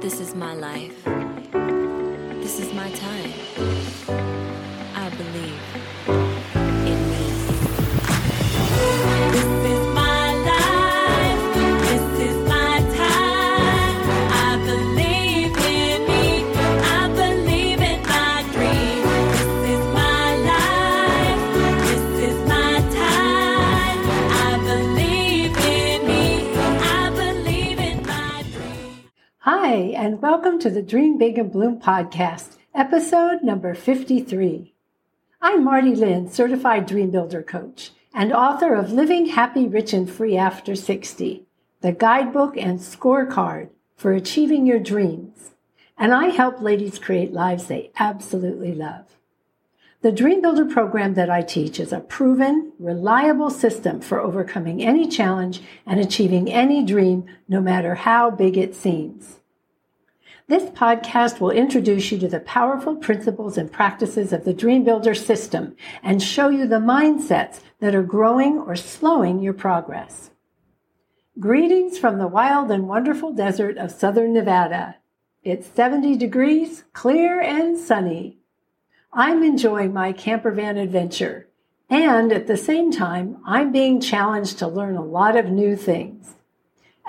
This is my life. This is my time. Hi, and welcome to the Dream Big and Bloom podcast, episode number 53. I'm Marty Lynn, certified dream builder coach and author of Living Happy, Rich, and Free After 60, the guidebook and scorecard for achieving your dreams. And I help ladies create lives they absolutely love. The Dream Builder program that I teach is a proven, reliable system for overcoming any challenge and achieving any dream, no matter how big it seems. This podcast will introduce you to the powerful principles and practices of the Dream Builder system and show you the mindsets that are growing or slowing your progress. Greetings from the wild and wonderful desert of southern Nevada. It's 70 degrees, clear and sunny. I'm enjoying my camper van adventure, and at the same time, I'm being challenged to learn a lot of new things.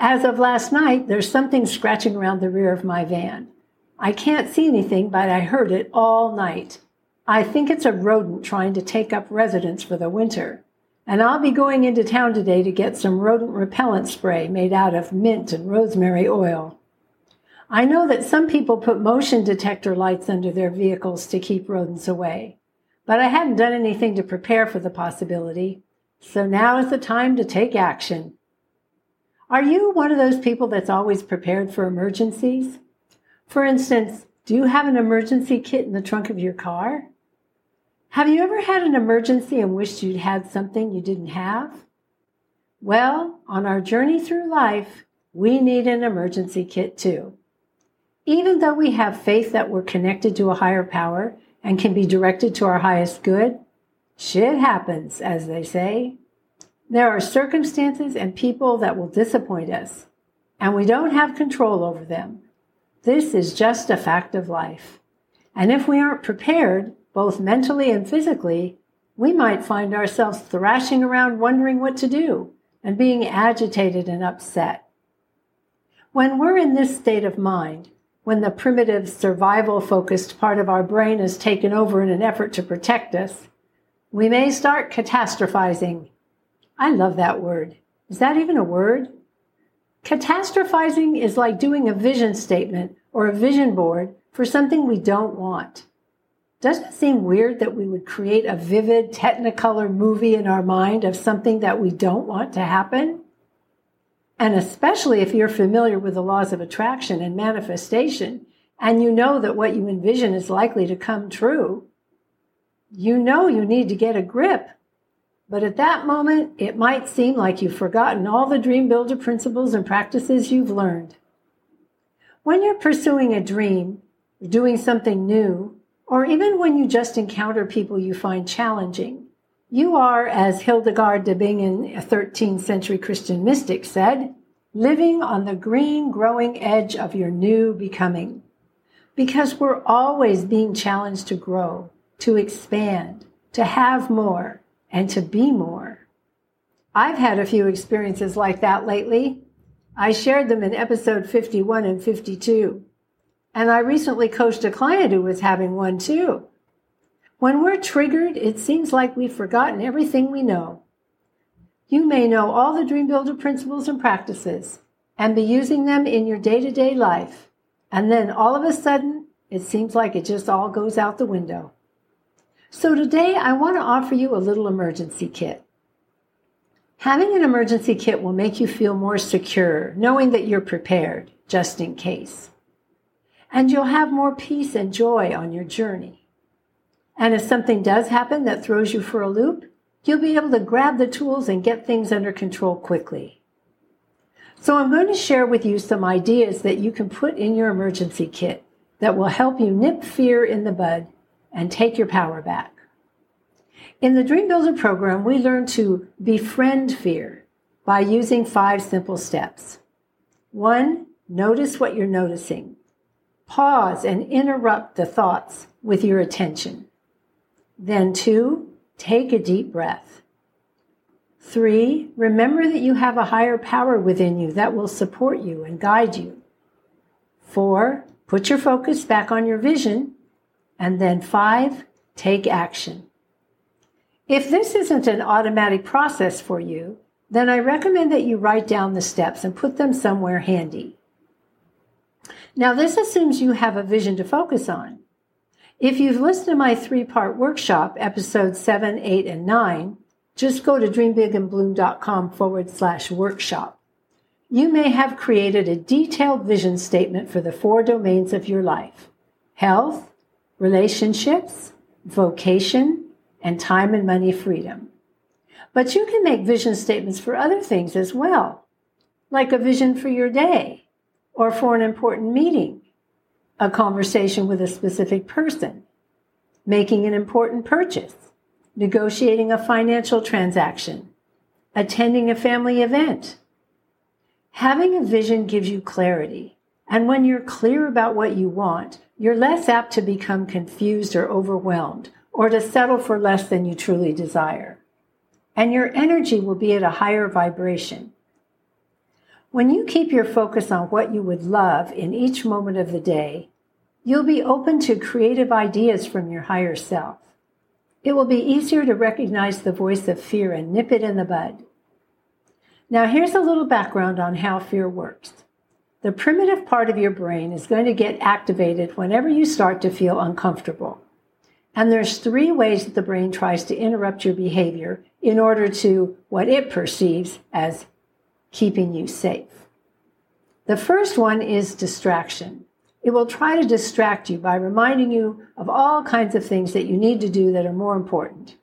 As of last night, there's something scratching around the rear of my van. I can't see anything, but I heard it all night. I think it's a rodent trying to take up residence for the winter. And I'll be going into town today to get some rodent repellent spray made out of mint and rosemary oil. I know that some people put motion detector lights under their vehicles to keep rodents away, but I hadn't done anything to prepare for the possibility. So now is the time to take action. Are you one of those people that's always prepared for emergencies? For instance, do you have an emergency kit in the trunk of your car? Have you ever had an emergency and wished you'd had something you didn't have? Well, on our journey through life, we need an emergency kit too. Even though we have faith that we're connected to a higher power and can be directed to our highest good, shit happens, as they say. There are circumstances and people that will disappoint us, and we don't have control over them. This is just a fact of life. And if we aren't prepared, both mentally and physically, we might find ourselves thrashing around wondering what to do and being agitated and upset. When we're in this state of mind, when the primitive survival focused part of our brain is taken over in an effort to protect us, we may start catastrophizing. I love that word. Is that even a word? Catastrophizing is like doing a vision statement or a vision board for something we don't want. Doesn't it seem weird that we would create a vivid technicolor movie in our mind of something that we don't want to happen? And especially if you're familiar with the laws of attraction and manifestation, and you know that what you envision is likely to come true, you know you need to get a grip. But at that moment, it might seem like you've forgotten all the dream builder principles and practices you've learned. When you're pursuing a dream, doing something new, or even when you just encounter people you find challenging, you are, as Hildegard de Bingen, a 13th century Christian mystic, said, living on the green growing edge of your new becoming. Because we're always being challenged to grow, to expand, to have more, and to be more. I've had a few experiences like that lately. I shared them in episode 51 and 52. And I recently coached a client who was having one too. When we're triggered, it seems like we've forgotten everything we know. You may know all the Dream Builder principles and practices and be using them in your day to day life. And then all of a sudden, it seems like it just all goes out the window. So today, I want to offer you a little emergency kit. Having an emergency kit will make you feel more secure, knowing that you're prepared just in case. And you'll have more peace and joy on your journey. And if something does happen that throws you for a loop, you'll be able to grab the tools and get things under control quickly. So I'm going to share with you some ideas that you can put in your emergency kit that will help you nip fear in the bud and take your power back. In the Dream Builder program, we learn to befriend fear by using five simple steps. One, notice what you're noticing. Pause and interrupt the thoughts with your attention. Then, two, take a deep breath. Three, remember that you have a higher power within you that will support you and guide you. Four, put your focus back on your vision. And then five, take action. If this isn't an automatic process for you, then I recommend that you write down the steps and put them somewhere handy. Now, this assumes you have a vision to focus on. If you've listened to my three part workshop, episodes 7, 8, and 9, just go to dreambigandbloom.com forward slash workshop. You may have created a detailed vision statement for the four domains of your life health, relationships, vocation, and time and money freedom. But you can make vision statements for other things as well, like a vision for your day or for an important meeting, a conversation with a specific person, making an important purchase, negotiating a financial transaction, attending a family event. Having a vision gives you clarity. And when you're clear about what you want, you're less apt to become confused or overwhelmed or to settle for less than you truly desire. And your energy will be at a higher vibration. When you keep your focus on what you would love in each moment of the day, you'll be open to creative ideas from your higher self. It will be easier to recognize the voice of fear and nip it in the bud. Now, here's a little background on how fear works. The primitive part of your brain is going to get activated whenever you start to feel uncomfortable. And there's three ways that the brain tries to interrupt your behavior in order to what it perceives as keeping you safe. The first one is distraction. It will try to distract you by reminding you of all kinds of things that you need to do that are more important.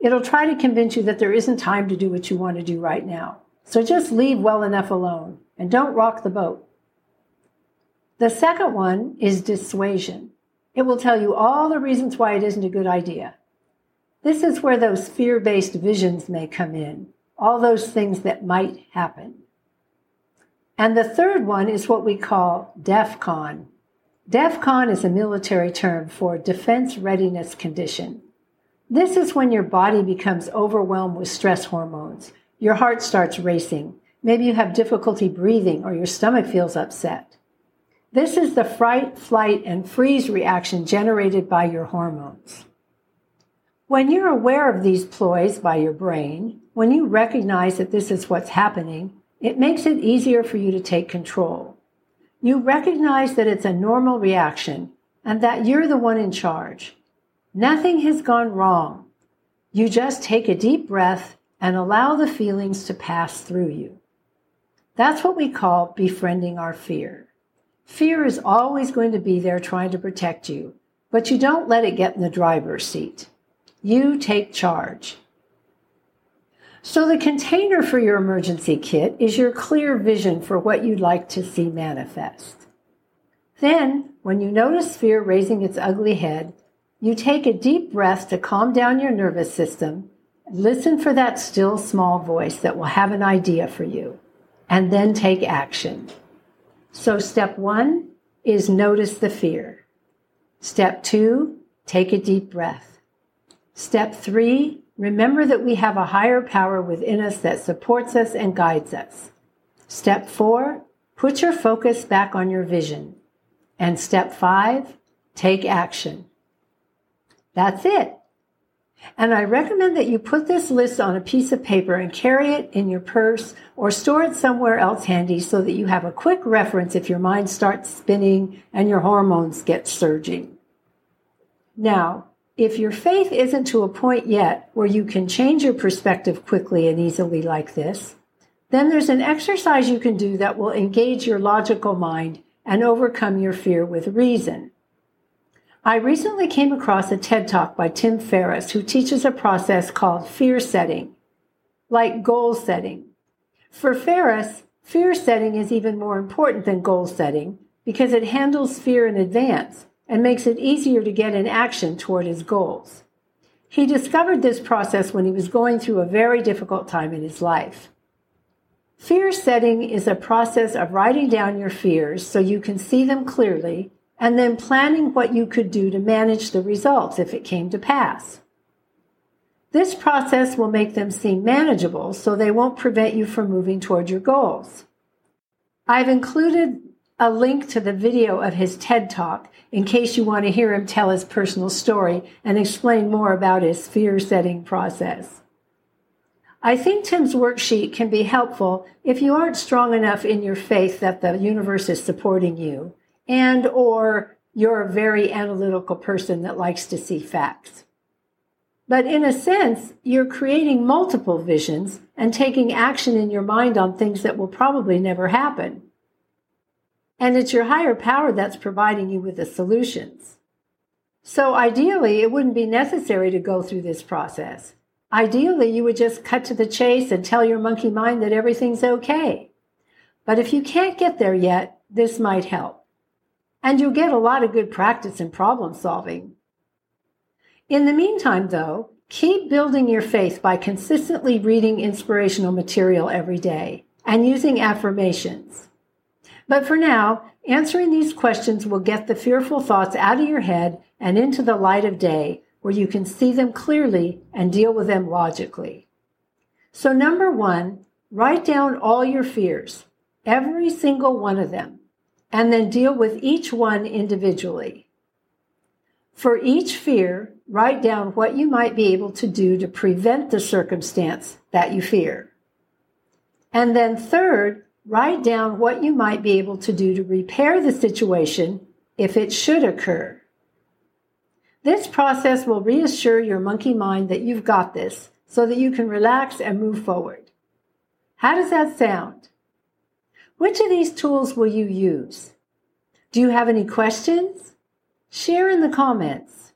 It'll try to convince you that there isn't time to do what you want to do right now. So just leave well enough alone and don't rock the boat. The second one is dissuasion. It will tell you all the reasons why it isn't a good idea. This is where those fear based visions may come in all those things that might happen. And the third one is what we call DEFCON. DEFCON is a military term for defense readiness condition. This is when your body becomes overwhelmed with stress hormones. Your heart starts racing. Maybe you have difficulty breathing or your stomach feels upset. This is the fright, flight, and freeze reaction generated by your hormones. When you're aware of these ploys by your brain, when you recognize that this is what's happening, it makes it easier for you to take control. You recognize that it's a normal reaction and that you're the one in charge. Nothing has gone wrong. You just take a deep breath and allow the feelings to pass through you. That's what we call befriending our fear. Fear is always going to be there trying to protect you, but you don't let it get in the driver's seat. You take charge. So, the container for your emergency kit is your clear vision for what you'd like to see manifest. Then, when you notice fear raising its ugly head, you take a deep breath to calm down your nervous system, listen for that still small voice that will have an idea for you, and then take action. So, step one is notice the fear. Step two, take a deep breath. Step three, Remember that we have a higher power within us that supports us and guides us. Step four, put your focus back on your vision. And step five, take action. That's it. And I recommend that you put this list on a piece of paper and carry it in your purse or store it somewhere else handy so that you have a quick reference if your mind starts spinning and your hormones get surging. Now, if your faith isn't to a point yet where you can change your perspective quickly and easily like this, then there's an exercise you can do that will engage your logical mind and overcome your fear with reason. I recently came across a TED Talk by Tim Ferriss who teaches a process called fear setting, like goal setting. For Ferriss, fear setting is even more important than goal setting because it handles fear in advance and makes it easier to get in action toward his goals. He discovered this process when he was going through a very difficult time in his life. Fear setting is a process of writing down your fears so you can see them clearly and then planning what you could do to manage the results if it came to pass. This process will make them seem manageable so they won't prevent you from moving toward your goals. I've included a link to the video of his TED Talk in case you want to hear him tell his personal story and explain more about his fear setting process. I think Tim's worksheet can be helpful if you aren't strong enough in your faith that the universe is supporting you and or you're a very analytical person that likes to see facts. But in a sense, you're creating multiple visions and taking action in your mind on things that will probably never happen. And it's your higher power that's providing you with the solutions. So ideally, it wouldn't be necessary to go through this process. Ideally, you would just cut to the chase and tell your monkey mind that everything's okay. But if you can't get there yet, this might help. And you'll get a lot of good practice in problem solving. In the meantime, though, keep building your faith by consistently reading inspirational material every day and using affirmations. But for now, answering these questions will get the fearful thoughts out of your head and into the light of day where you can see them clearly and deal with them logically. So, number one, write down all your fears, every single one of them, and then deal with each one individually. For each fear, write down what you might be able to do to prevent the circumstance that you fear. And then, third, write down what you might be able to do to repair the situation if it should occur. This process will reassure your monkey mind that you've got this so that you can relax and move forward. How does that sound? Which of these tools will you use? Do you have any questions? Share in the comments.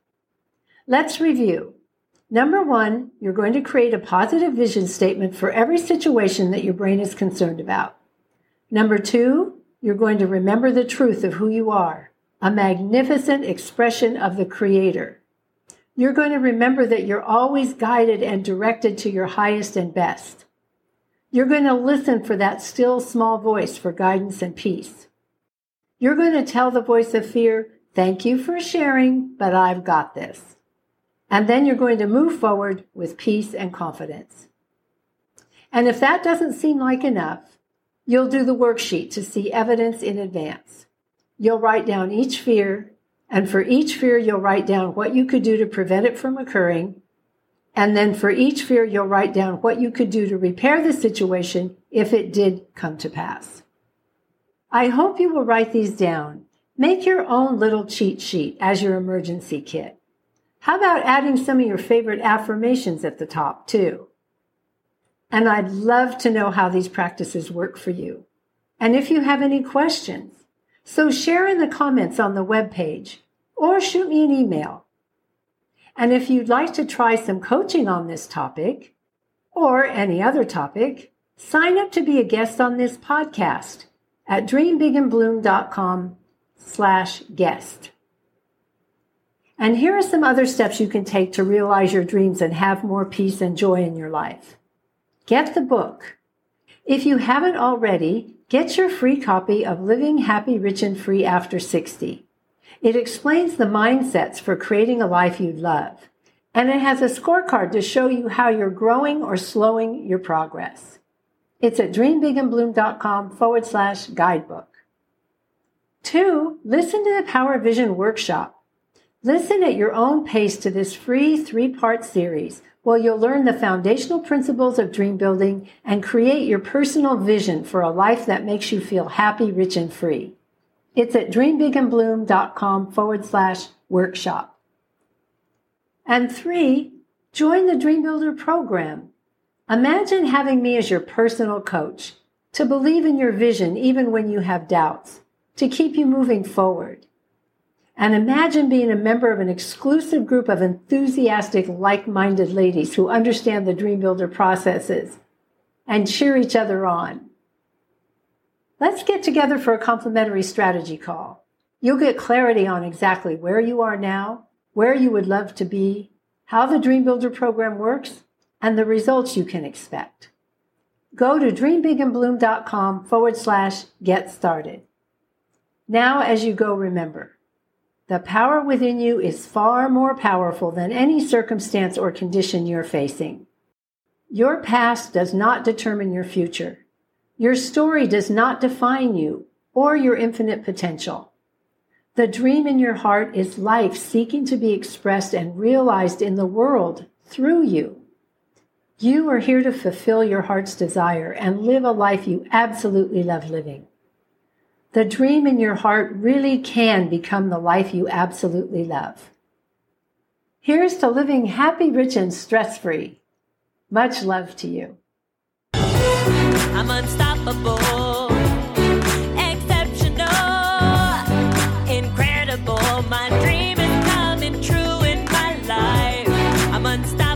Let's review. Number one, you're going to create a positive vision statement for every situation that your brain is concerned about. Number two, you're going to remember the truth of who you are, a magnificent expression of the Creator. You're going to remember that you're always guided and directed to your highest and best. You're going to listen for that still small voice for guidance and peace. You're going to tell the voice of fear, Thank you for sharing, but I've got this. And then you're going to move forward with peace and confidence. And if that doesn't seem like enough, you'll do the worksheet to see evidence in advance. You'll write down each fear, and for each fear, you'll write down what you could do to prevent it from occurring and then for each fear, you'll write down what you could do to repair the situation if it did come to pass. I hope you will write these down. Make your own little cheat sheet as your emergency kit. How about adding some of your favorite affirmations at the top, too? And I'd love to know how these practices work for you. And if you have any questions, so share in the comments on the webpage or shoot me an email and if you'd like to try some coaching on this topic or any other topic, sign up to be a guest on this podcast at dreambigandbloom.com slash guest. And here are some other steps you can take to realize your dreams and have more peace and joy in your life. Get the book. If you haven't already, get your free copy of Living Happy, Rich, and Free After 60. It explains the mindsets for creating a life you love. And it has a scorecard to show you how you're growing or slowing your progress. It's at dreambigandbloom.com forward slash guidebook. Two, listen to the Power Vision Workshop. Listen at your own pace to this free three part series where you'll learn the foundational principles of dream building and create your personal vision for a life that makes you feel happy, rich, and free. It's at dreambigandbloom.com forward slash workshop. And three, join the Dream Builder program. Imagine having me as your personal coach to believe in your vision even when you have doubts, to keep you moving forward. And imagine being a member of an exclusive group of enthusiastic, like minded ladies who understand the Dream Builder processes and cheer each other on. Let's get together for a complimentary strategy call. You'll get clarity on exactly where you are now, where you would love to be, how the Dream Builder program works, and the results you can expect. go to dreambigandbloom.com forward slash get started. Now, as you go, remember the power within you is far more powerful than any circumstance or condition you're facing. Your past does not determine your future. Your story does not define you or your infinite potential. The dream in your heart is life seeking to be expressed and realized in the world through you. You are here to fulfill your heart's desire and live a life you absolutely love living. The dream in your heart really can become the life you absolutely love. Here's to living happy, rich, and stress free. Much love to you. I'm unstoppable, exceptional, incredible. My dream is coming true in my life. I'm unstoppable.